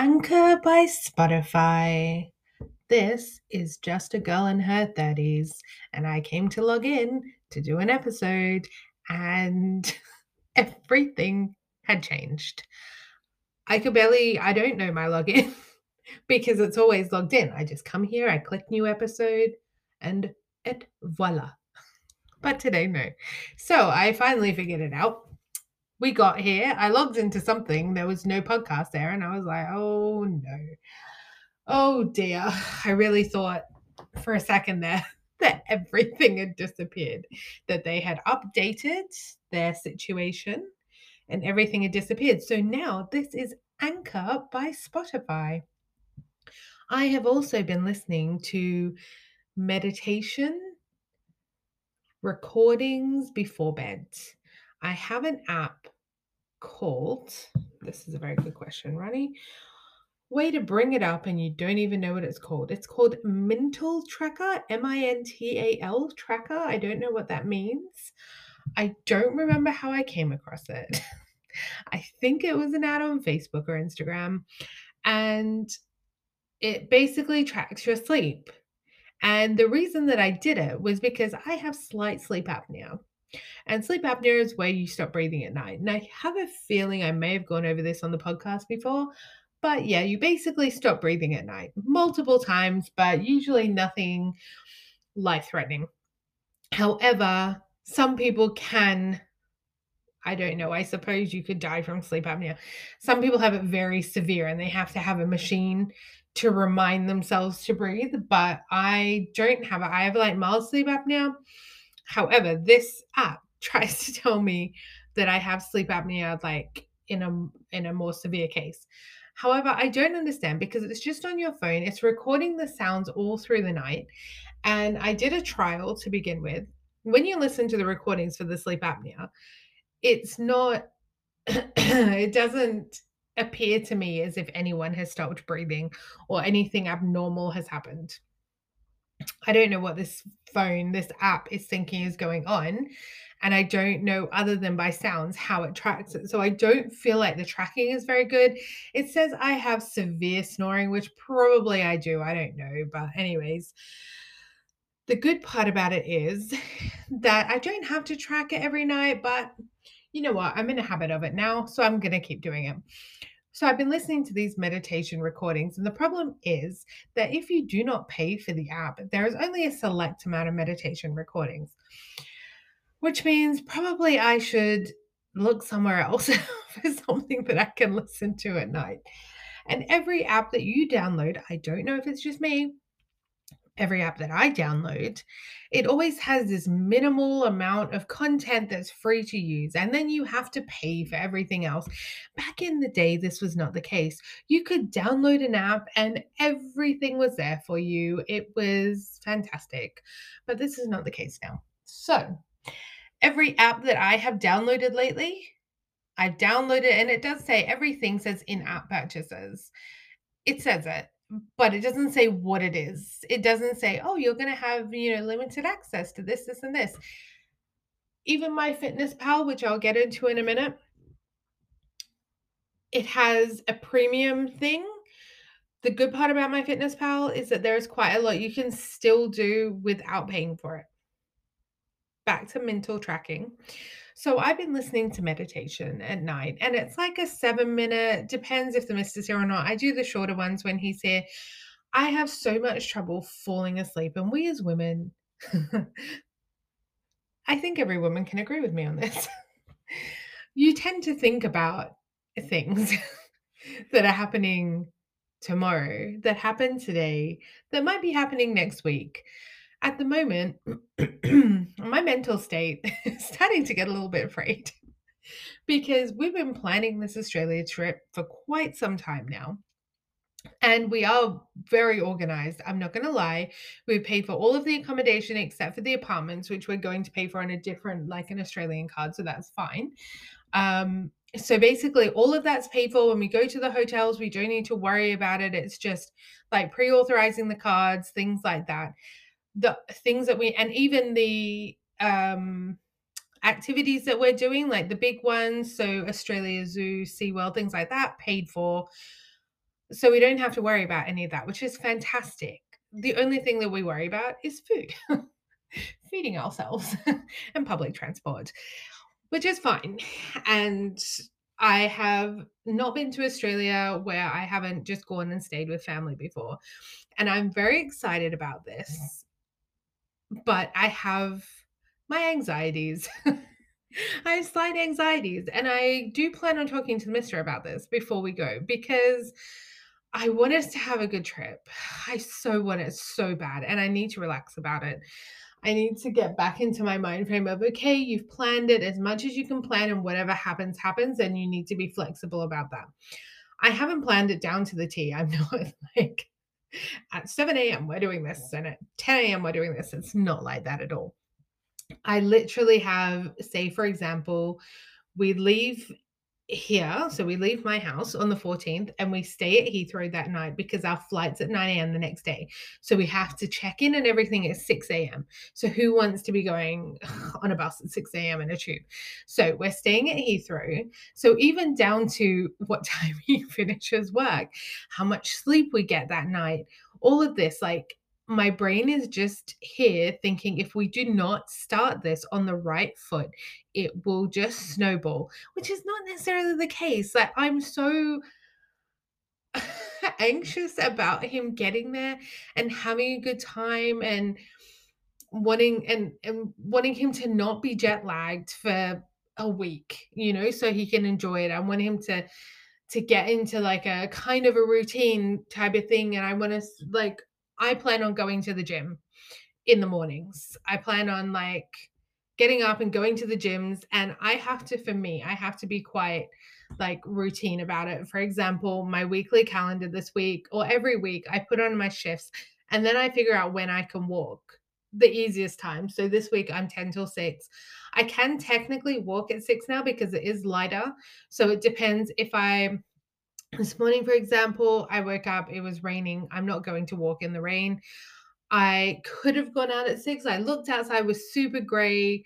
Anchor by Spotify. This is just a girl in her 30s, and I came to log in to do an episode, and everything had changed. I could barely, I don't know my login because it's always logged in. I just come here, I click new episode, and et voila. But today, no. So I finally figured it out we got here. I logged into something. There was no podcast there. And I was like, oh no. Oh dear. I really thought for a second there that everything had disappeared, that they had updated their situation and everything had disappeared. So now this is Anchor by Spotify. I have also been listening to meditation recordings before bed. I have an app called, this is a very good question, Ronnie. Way to bring it up and you don't even know what it's called. It's called Mintal Tracker, M I N T A L Tracker. I don't know what that means. I don't remember how I came across it. I think it was an ad on Facebook or Instagram. And it basically tracks your sleep. And the reason that I did it was because I have slight sleep apnea. And sleep apnea is where you stop breathing at night. And I have a feeling I may have gone over this on the podcast before, but yeah, you basically stop breathing at night multiple times, but usually nothing life threatening. However, some people can, I don't know, I suppose you could die from sleep apnea. Some people have it very severe and they have to have a machine to remind themselves to breathe, but I don't have it. I have like mild sleep apnea. However, this app tries to tell me that I have sleep apnea like in a in a more severe case. However, I don't understand because it's just on your phone. It's recording the sounds all through the night. And I did a trial to begin with. When you listen to the recordings for the sleep apnea, it's not it doesn't appear to me as if anyone has stopped breathing or anything abnormal has happened. I don't know what this phone, this app is thinking is going on. And I don't know, other than by sounds, how it tracks it. So I don't feel like the tracking is very good. It says I have severe snoring, which probably I do. I don't know. But, anyways, the good part about it is that I don't have to track it every night. But you know what? I'm in a habit of it now. So I'm going to keep doing it. So I've been listening to these meditation recordings, and the problem is that if you do not pay for the app, there is only a select amount of meditation recordings, which means probably I should look somewhere else for something that I can listen to at night. And every app that you download, I don't know if it's just me, every app that I download, it always has this minimal amount of content that's free to use. And then you have to pay for everything else. Back in the day, this was not the case. You could download an app and everything was there for you. It was fantastic. But this is not the case now. So, every app that I have downloaded lately, I've downloaded and it does say everything says in app purchases. It says it but it doesn't say what it is. It doesn't say, oh, you're going to have, you know, limited access to this, this, and this. Even MyFitnessPal, which I'll get into in a minute, it has a premium thing. The good part about MyFitnessPal is that there's quite a lot you can still do without paying for it. Back to mental tracking. So I've been listening to meditation at night, and it's like a seven minute, depends if the mister's here or not. I do the shorter ones when he's here. I have so much trouble falling asleep, and we as women, I think every woman can agree with me on this. you tend to think about things that are happening tomorrow, that happen today, that might be happening next week at the moment, my mental state is starting to get a little bit afraid because we've been planning this Australia trip for quite some time now. And we are very organized. I'm not going to lie. We paid for all of the accommodation except for the apartments, which we're going to pay for on a different, like an Australian card. So that's fine. Um, so basically, all of that's paid for. When we go to the hotels, we don't need to worry about it. It's just like pre authorizing the cards, things like that the things that we and even the um activities that we're doing, like the big ones, so Australia Zoo, SeaWorld, things like that, paid for. So we don't have to worry about any of that, which is fantastic. The only thing that we worry about is food, feeding ourselves, and public transport, which is fine. And I have not been to Australia where I haven't just gone and stayed with family before. And I'm very excited about this. But I have my anxieties. I have slight anxieties. And I do plan on talking to the mister about this before we go because I want us to have a good trip. I so want it so bad. And I need to relax about it. I need to get back into my mind frame of okay, you've planned it as much as you can plan, and whatever happens, happens, and you need to be flexible about that. I haven't planned it down to the T. I'm not like at 7 a.m. we're doing this, and at 10 a.m. we're doing this. It's not like that at all. I literally have, say, for example, we leave here. So we leave my house on the 14th and we stay at Heathrow that night because our flight's at 9 a.m. the next day. So we have to check in and everything at 6 a.m. So who wants to be going on a bus at 6 a.m. in a tube? So we're staying at Heathrow. So even down to what time he finishes work, how much sleep we get that night, all of this, like my brain is just here thinking if we do not start this on the right foot, it will just snowball, which is not necessarily the case. Like, I'm so anxious about him getting there and having a good time and wanting and, and wanting him to not be jet lagged for a week, you know, so he can enjoy it. I want him to to get into like a kind of a routine type of thing and I want to like I plan on going to the gym in the mornings. I plan on like getting up and going to the gyms. And I have to, for me, I have to be quite like routine about it. For example, my weekly calendar this week or every week, I put on my shifts and then I figure out when I can walk the easiest time. So this week I'm 10 till 6. I can technically walk at 6 now because it is lighter. So it depends if I this morning, for example, I woke up, it was raining. I'm not going to walk in the rain. I could have gone out at six. I looked outside, was super gray.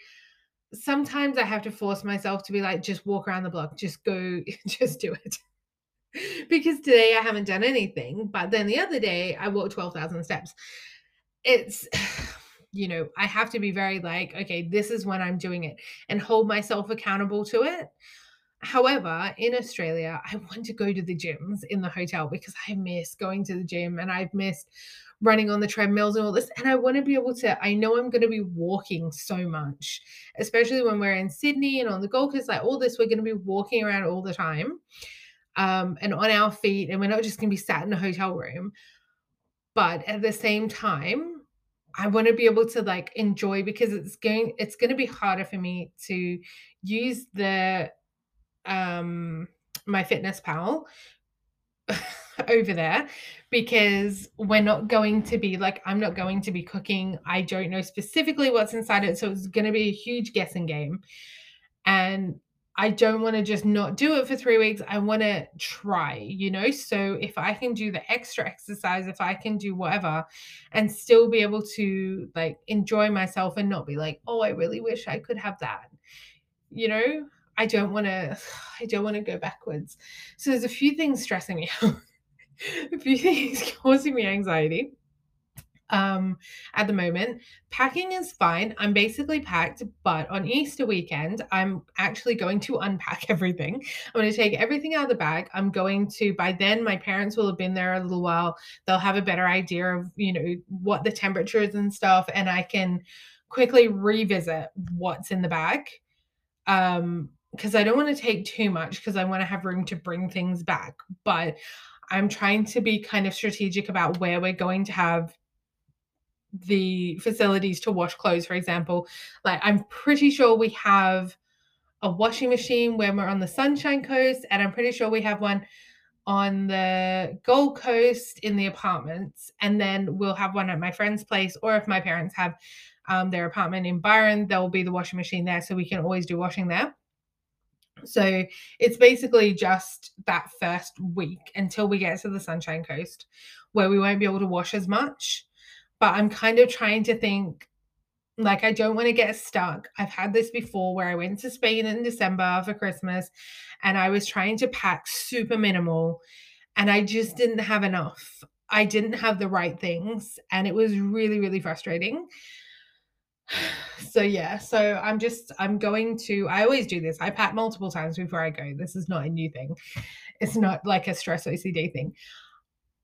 Sometimes I have to force myself to be like, just walk around the block, just go, just do it. because today I haven't done anything. But then the other day I walked 12,000 steps. It's, you know, I have to be very like, okay, this is when I'm doing it and hold myself accountable to it. However, in Australia, I want to go to the gyms in the hotel because I miss going to the gym and I've missed running on the treadmills and all this. And I want to be able to, I know I'm going to be walking so much, especially when we're in Sydney and on the Gold Coast, like all this, we're going to be walking around all the time um, and on our feet. And we're not just going to be sat in a hotel room. But at the same time, I want to be able to like enjoy because it's going, it's going to be harder for me to use the um MyFitnessPal over there because we're not going to be like I'm not going to be cooking. I don't know specifically what's inside it, so it's going to be a huge guessing game. And I don't want to just not do it for 3 weeks. I want to try, you know? So if I can do the extra exercise, if I can do whatever and still be able to like enjoy myself and not be like, "Oh, I really wish I could have that." You know? I don't want to I don't want to go backwards. So there's a few things stressing me out. a few things causing me anxiety. Um, at the moment, packing is fine. I'm basically packed, but on Easter weekend, I'm actually going to unpack everything. I'm going to take everything out of the bag. I'm going to, by then, my parents will have been there a little while. They'll have a better idea of, you know, what the temperature is and stuff, and I can quickly revisit what's in the bag. Um, because I don't want to take too much because I want to have room to bring things back. But I'm trying to be kind of strategic about where we're going to have the facilities to wash clothes, for example. Like, I'm pretty sure we have a washing machine when we're on the Sunshine Coast, and I'm pretty sure we have one on the Gold Coast in the apartments. And then we'll have one at my friend's place, or if my parents have um, their apartment in Byron, there will be the washing machine there. So we can always do washing there. So it's basically just that first week until we get to the Sunshine Coast where we won't be able to wash as much. But I'm kind of trying to think like I don't want to get stuck. I've had this before where I went to Spain in December for Christmas and I was trying to pack super minimal and I just didn't have enough. I didn't have the right things, and it was really, really frustrating. So yeah, so I'm just I'm going to I always do this. I pack multiple times before I go. This is not a new thing. It's not like a stress OCD thing.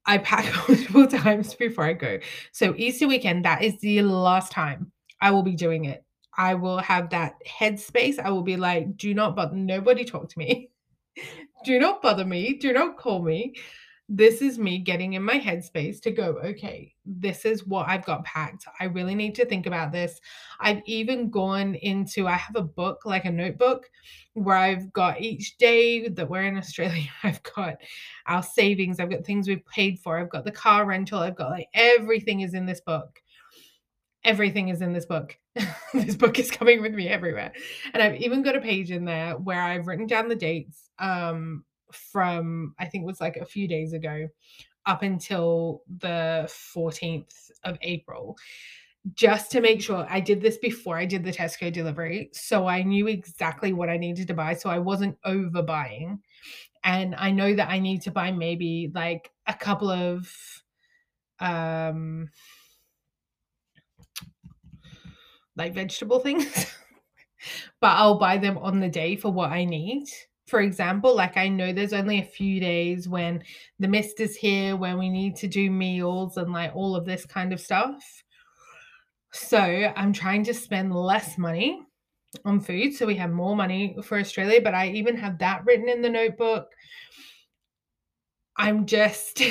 I pack multiple times before I go. So Easter weekend, that is the last time I will be doing it. I will have that headspace. I will be like, do not bother, nobody talk to me. do not bother me. Do not call me. This is me getting in my headspace to go, okay, this is what I've got packed. I really need to think about this. I've even gone into, I have a book, like a notebook, where I've got each day that we're in Australia, I've got our savings, I've got things we've paid for, I've got the car rental, I've got like everything is in this book. Everything is in this book. this book is coming with me everywhere. And I've even got a page in there where I've written down the dates um, from, I think it was like a few days ago up until the 14th of April just to make sure I did this before I did the Tesco delivery. So I knew exactly what I needed to buy. So I wasn't overbuying. And I know that I need to buy maybe like a couple of um like vegetable things. but I'll buy them on the day for what I need. For example, like I know there's only a few days when the mist is here, when we need to do meals and like all of this kind of stuff. So I'm trying to spend less money on food so we have more money for Australia, but I even have that written in the notebook. I'm just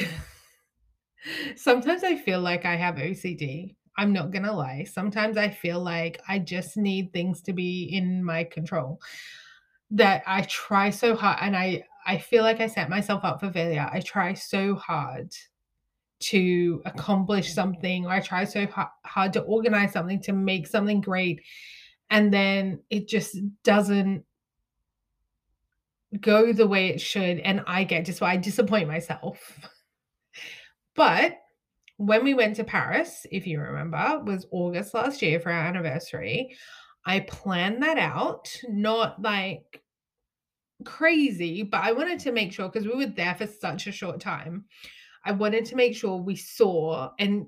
sometimes I feel like I have OCD. I'm not gonna lie. Sometimes I feel like I just need things to be in my control. That I try so hard and I I feel like I set myself up for failure. I try so hard to accomplish something or I try so ha- hard to organize something to make something great and then it just doesn't go the way it should and I get just I disappoint myself. but when we went to Paris, if you remember, was August last year for our anniversary. I planned that out, not like crazy, but I wanted to make sure because we were there for such a short time. I wanted to make sure we saw and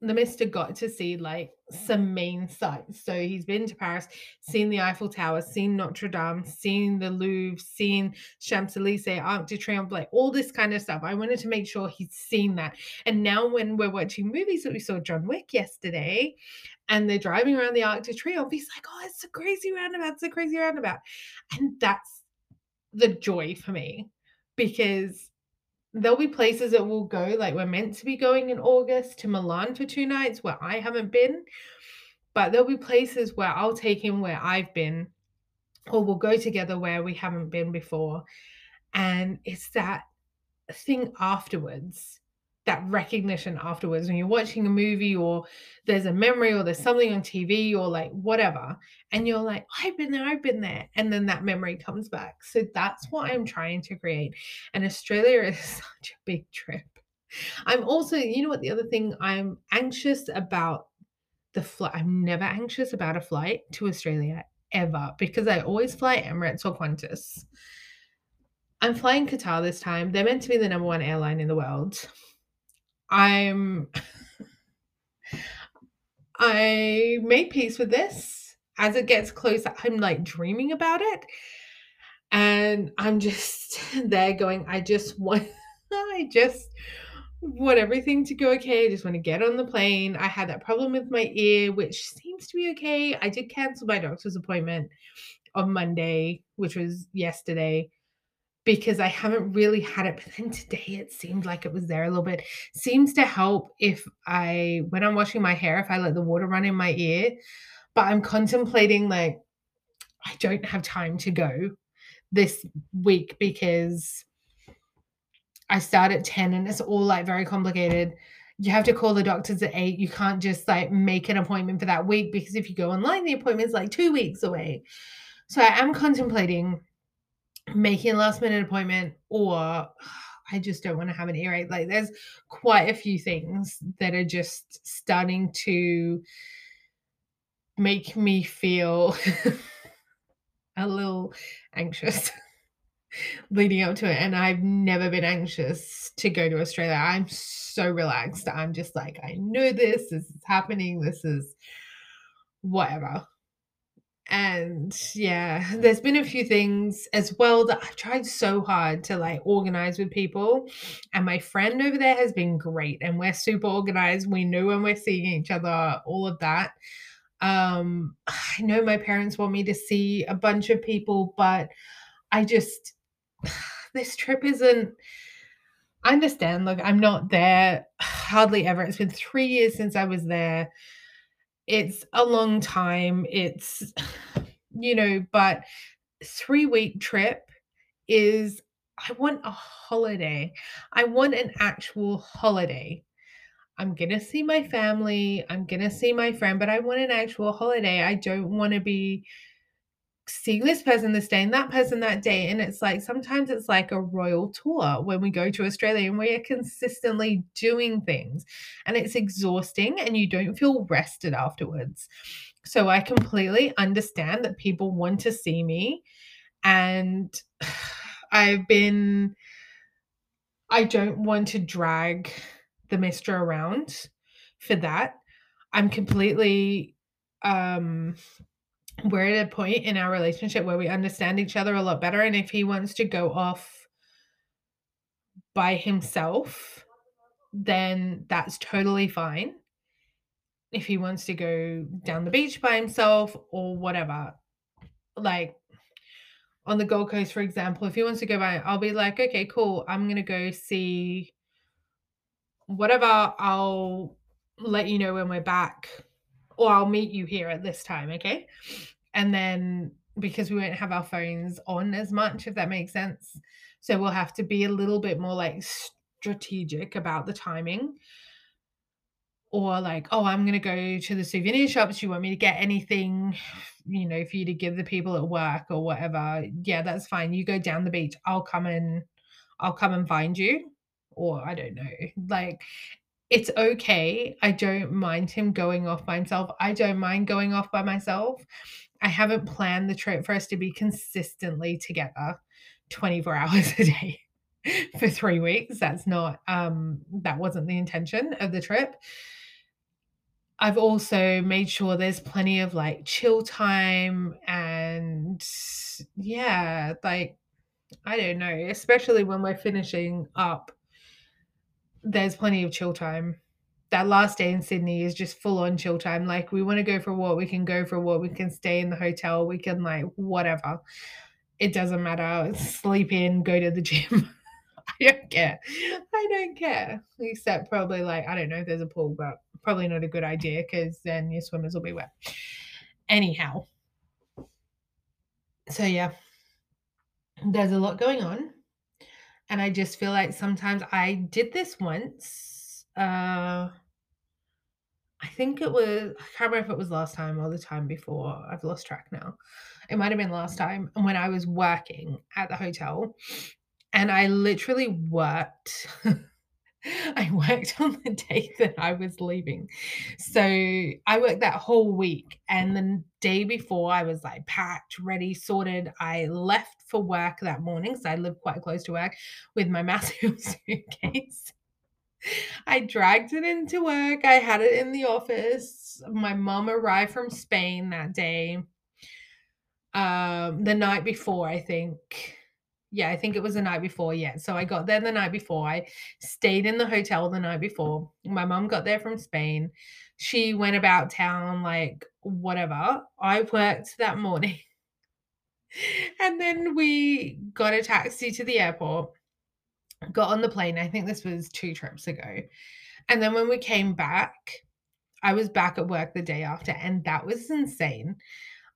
the mister got to see like some main sites. So he's been to Paris, seen the Eiffel Tower, seen Notre Dame, seen the Louvre, seen Champs Elysees, Arc de Triomphe, all this kind of stuff. I wanted to make sure he's seen that. And now when we're watching movies that we saw John Wick yesterday, and they're driving around the Arc de Triomphe, he's like, "Oh, it's a crazy roundabout! It's a crazy roundabout," and that's the joy for me because there'll be places that we'll go, like we're meant to be going in August to Milan for two nights where I haven't been. But there'll be places where I'll take him where I've been, or we'll go together where we haven't been before. And it's that thing afterwards that recognition afterwards when you're watching a movie or there's a memory or there's something on TV or like whatever and you're like I've been there I've been there and then that memory comes back. So that's what I'm trying to create and Australia is such a big trip. I'm also you know what the other thing I'm anxious about the flight I'm never anxious about a flight to Australia ever because I always fly Emirates or Qantas. I'm flying Qatar this time. They're meant to be the number one airline in the world I'm I made peace with this. As it gets closer, I'm like dreaming about it. And I'm just there going, I just want I just want everything to go okay. I just want to get on the plane. I had that problem with my ear, which seems to be okay. I did cancel my doctor's appointment on Monday, which was yesterday because I haven't really had it. But then today it seemed like it was there a little bit. Seems to help if I, when I'm washing my hair, if I let the water run in my ear. But I'm contemplating like, I don't have time to go this week because I start at 10 and it's all like very complicated. You have to call the doctors at eight. You can't just like make an appointment for that week because if you go online, the appointment's like two weeks away. So I am contemplating making a last minute appointment or I just don't want to have an earache. Like there's quite a few things that are just starting to make me feel a little anxious. leading up to it. And I've never been anxious to go to Australia. I'm so relaxed. I'm just like, I know this, this is happening, this is whatever. And yeah, there's been a few things as well that I've tried so hard to like organize with people. And my friend over there has been great. And we're super organized. We know when we're seeing each other, all of that. Um, I know my parents want me to see a bunch of people, but I just, this trip isn't. I understand. Look, I'm not there hardly ever. It's been three years since I was there it's a long time. It's, you know, but three week trip is, I want a holiday. I want an actual holiday. I'm going to see my family. I'm going to see my friend, but I want an actual holiday. I don't want to be seeing this person this day and that person that day. And it's like sometimes it's like a royal tour when we go to Australia and we are consistently doing things and it's exhausting and you don't feel rested afterwards. So I completely understand that people want to see me. And I've been, I don't want to drag the mister around for that. I'm completely um we're at a point in our relationship where we understand each other a lot better. And if he wants to go off by himself, then that's totally fine. If he wants to go down the beach by himself or whatever, like on the Gold Coast, for example, if he wants to go by, I'll be like, okay, cool. I'm going to go see whatever. I'll let you know when we're back or I'll meet you here at this time, okay? And then because we won't have our phones on as much, if that makes sense. So we'll have to be a little bit more like strategic about the timing. Or like, oh, I'm gonna go to the souvenir shops. You want me to get anything, you know, for you to give the people at work or whatever? Yeah, that's fine. You go down the beach. I'll come and I'll come and find you. Or I don't know. Like it's okay. I don't mind him going off by himself. I don't mind going off by myself. I haven't planned the trip for us to be consistently together 24 hours a day for 3 weeks. That's not um that wasn't the intention of the trip. I've also made sure there's plenty of like chill time and yeah, like I don't know, especially when we're finishing up there's plenty of chill time. That last day in Sydney is just full on chill time. Like we want to go for a walk, we can go for a walk, we can stay in the hotel, we can like whatever. It doesn't matter. Sleep in, go to the gym. I don't care. I don't care. Except probably like I don't know if there's a pool, but probably not a good idea because then your swimmers will be wet. Anyhow. So yeah. There's a lot going on. And I just feel like sometimes I did this once. Uh I think it was I can't remember if it was last time or the time before. I've lost track now. It might have been last time when I was working at the hotel and I literally worked I worked on the day that I was leaving. So I worked that whole week. And the day before, I was like packed, ready, sorted. I left for work that morning. So I live quite close to work with my massive suitcase. I dragged it into work. I had it in the office. My mom arrived from Spain that day. Um, the night before, I think yeah, I think it was the night before. Yeah. So I got there the night before. I stayed in the hotel the night before. My mom got there from Spain. She went about town, like whatever. I worked that morning. and then we got a taxi to the airport, got on the plane. I think this was two trips ago. And then when we came back, I was back at work the day after, and that was insane.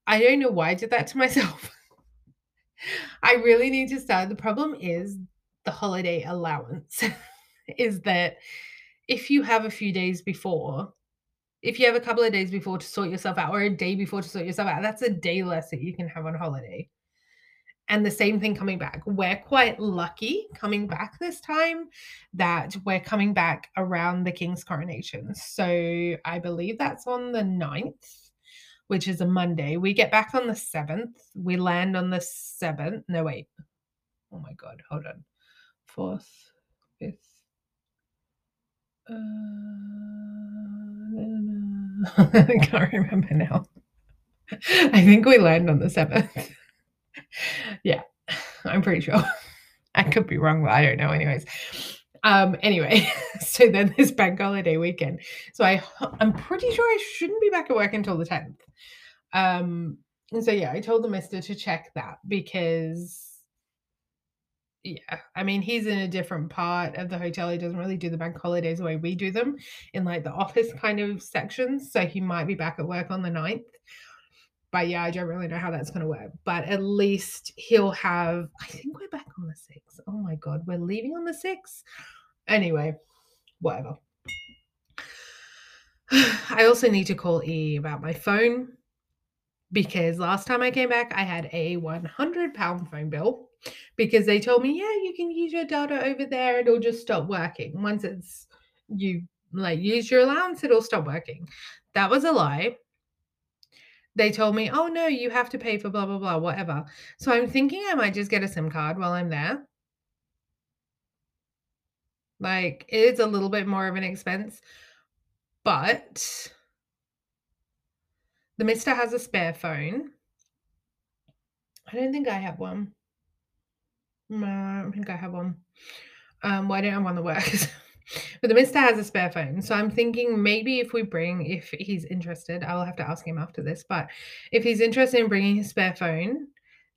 I don't know why I did that to myself. I really need to start. The problem is the holiday allowance is that if you have a few days before, if you have a couple of days before to sort yourself out or a day before to sort yourself out, that's a day less that you can have on holiday. And the same thing coming back. We're quite lucky coming back this time that we're coming back around the king's coronation. So I believe that's on the 9th which is a Monday. We get back on the 7th. We land on the 7th. No, wait. Oh my god, hold on. Fourth, fifth. Uh, I can't remember now. I think we land on the seventh. yeah, I'm pretty sure. I could be wrong, but I don't know. Anyways, um, anyway, so then this bank holiday weekend. So I, I'm pretty sure I shouldn't be back at work until the tenth. Um, and so yeah, I told the mister to check that because yeah, I mean, he's in a different part of the hotel. He doesn't really do the bank holidays the way we do them in like the office kind of sections. So he might be back at work on the 9th. But yeah, I don't really know how that's going to work. But at least he'll have, I think we're back on the 6th. Oh my God, we're leaving on the 6th. Anyway, whatever. I also need to call E about my phone because last time I came back, I had a 100 pound phone bill because they told me, yeah, you can use your data over there. It'll just stop working. Once it's you like use your allowance, it'll stop working. That was a lie. They told me, oh no, you have to pay for blah, blah, blah, whatever. So I'm thinking I might just get a SIM card while I'm there. Like it is a little bit more of an expense, but the mister has a spare phone. I don't think I have one. No, I don't think I have one. Um, I don't have one that works. but the mister has a spare phone. So I'm thinking maybe if we bring, if he's interested, I'll have to ask him after this, but if he's interested in bringing his spare phone,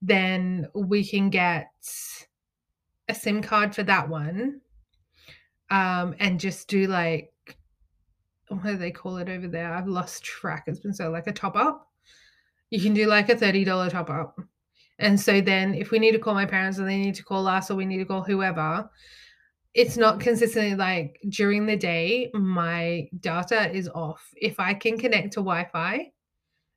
then we can get a SIM card for that one. Um, and just do like what do they call it over there? I've lost track. It's been so like a top up. You can do like a $30 top up. And so then if we need to call my parents or they need to call us or we need to call whoever, it's not consistently like during the day, my data is off. If I can connect to Wi-Fi,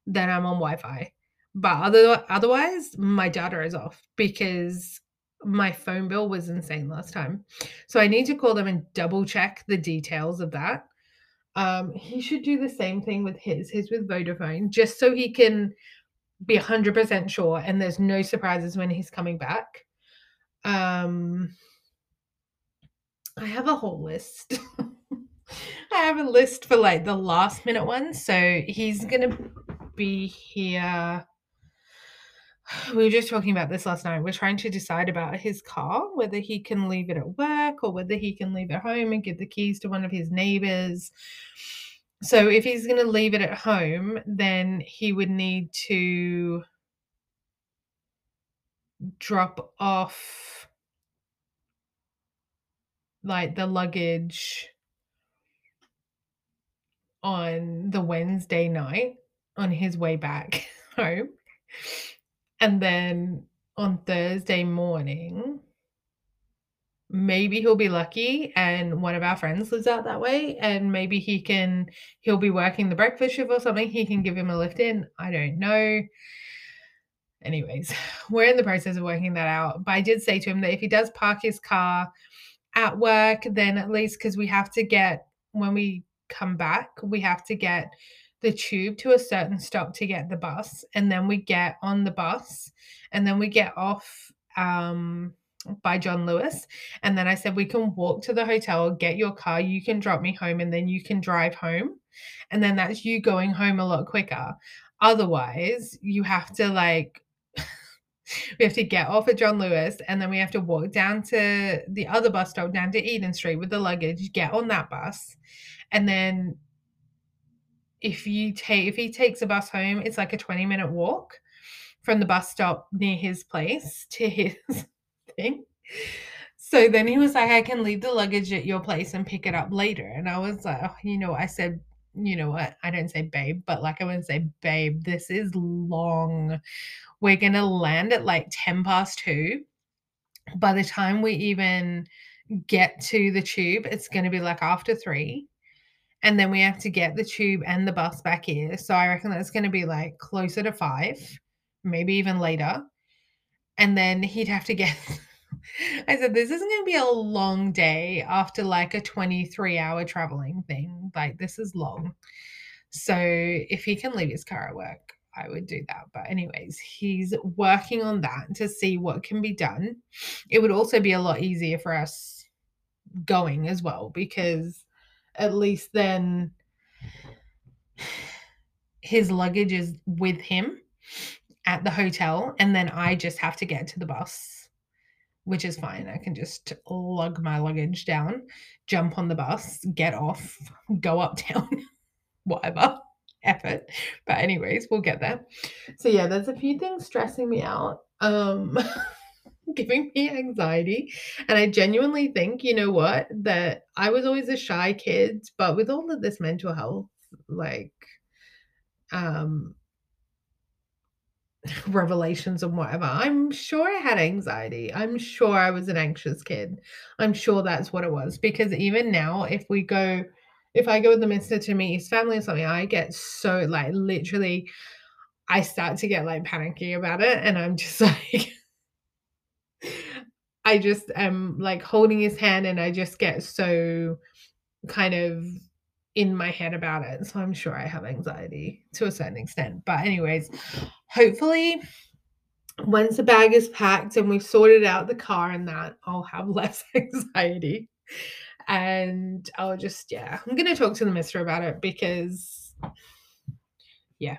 then I'm on Wi-Fi. But other otherwise, my data is off because my phone bill was insane last time. So I need to call them and double check the details of that. Um, he should do the same thing with his, his with Vodafone, just so he can be 100% sure and there's no surprises when he's coming back. Um, I have a whole list. I have a list for like the last minute ones. So he's going to be here. We were just talking about this last night. We're trying to decide about his car, whether he can leave it at work or whether he can leave it home and give the keys to one of his neighbors. So if he's going to leave it at home, then he would need to drop off like the luggage on the Wednesday night on his way back home. And then on Thursday morning, maybe he'll be lucky and one of our friends lives out that way and maybe he can he'll be working the breakfast shift or something he can give him a lift in i don't know. Anyways we're in the process of working that out but i did say to him that if he does park his car at work then at least because we have to get when we come back we have to get the tube to a certain stop to get the bus and then we get on the bus and then we get off um by John Lewis. And then I said, We can walk to the hotel, get your car, you can drop me home, and then you can drive home. And then that's you going home a lot quicker. Otherwise, you have to like, we have to get off at John Lewis and then we have to walk down to the other bus stop down to Eden Street with the luggage, get on that bus. And then if you take if he takes a bus home, it's like a 20 minute walk from the bus stop near his place to his thing. So then he was like, I can leave the luggage at your place and pick it up later. And I was like, oh, you know, I said, you know what? I don't say babe, but like I would say, babe, this is long. We're going to land at like 10 past two. By the time we even get to the tube, it's going to be like after three. And then we have to get the tube and the bus back here. So I reckon that's going to be like closer to five, maybe even later. And then he'd have to get I said, this isn't going to be a long day after like a 23 hour traveling thing. Like, this is long. So, if he can leave his car at work, I would do that. But, anyways, he's working on that to see what can be done. It would also be a lot easier for us going as well because at least then his luggage is with him at the hotel and then I just have to get to the bus, which is fine. I can just lug my luggage down, jump on the bus, get off, go uptown, whatever effort. But anyways, we'll get there. So yeah, there's a few things stressing me out. Um giving me anxiety. And I genuinely think, you know what, that I was always a shy kid, but with all of this mental health, like, um, revelations and whatever, I'm sure I had anxiety. I'm sure I was an anxious kid. I'm sure that's what it was. Because even now, if we go, if I go with the minister to meet his family or something, I get so like literally, I start to get like panicky about it. And I'm just like, I just am like holding his hand and I just get so kind of in my head about it. So I'm sure I have anxiety to a certain extent. But, anyways, hopefully, once the bag is packed and we've sorted out the car and that, I'll have less anxiety. And I'll just, yeah, I'm going to talk to the mister about it because, yeah,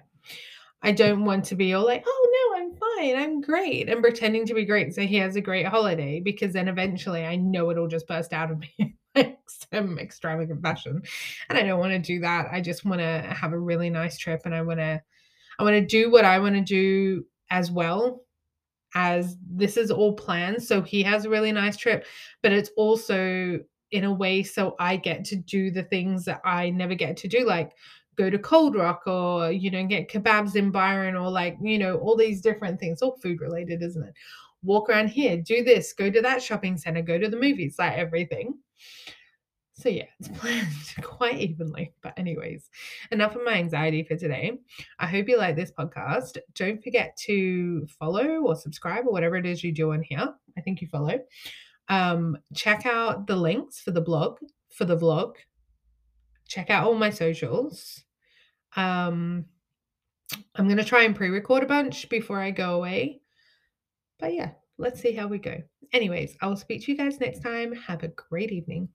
I don't want to be all like, oh no, I'm fine, I'm great, and pretending to be great so he has a great holiday because then eventually I know it'll just burst out of me like some extravagant fashion. And I don't want to do that. I just want to have a really nice trip and I want to I want to do what I want to do as well as this is all planned so he has a really nice trip, but it's also in a way so I get to do the things that I never get to do like go to Cold Rock or, you know, get kebabs in Byron or like, you know, all these different things, all food related, isn't it? Walk around here, do this, go to that shopping center, go to the movies, like everything. So yeah, it's planned quite evenly. But anyways, enough of my anxiety for today. I hope you like this podcast. Don't forget to follow or subscribe or whatever it is you do on here. I think you follow. Um, check out the links for the blog, for the vlog. Check out all my socials. Um, I'm going to try and pre record a bunch before I go away. But yeah, let's see how we go. Anyways, I will speak to you guys next time. Have a great evening.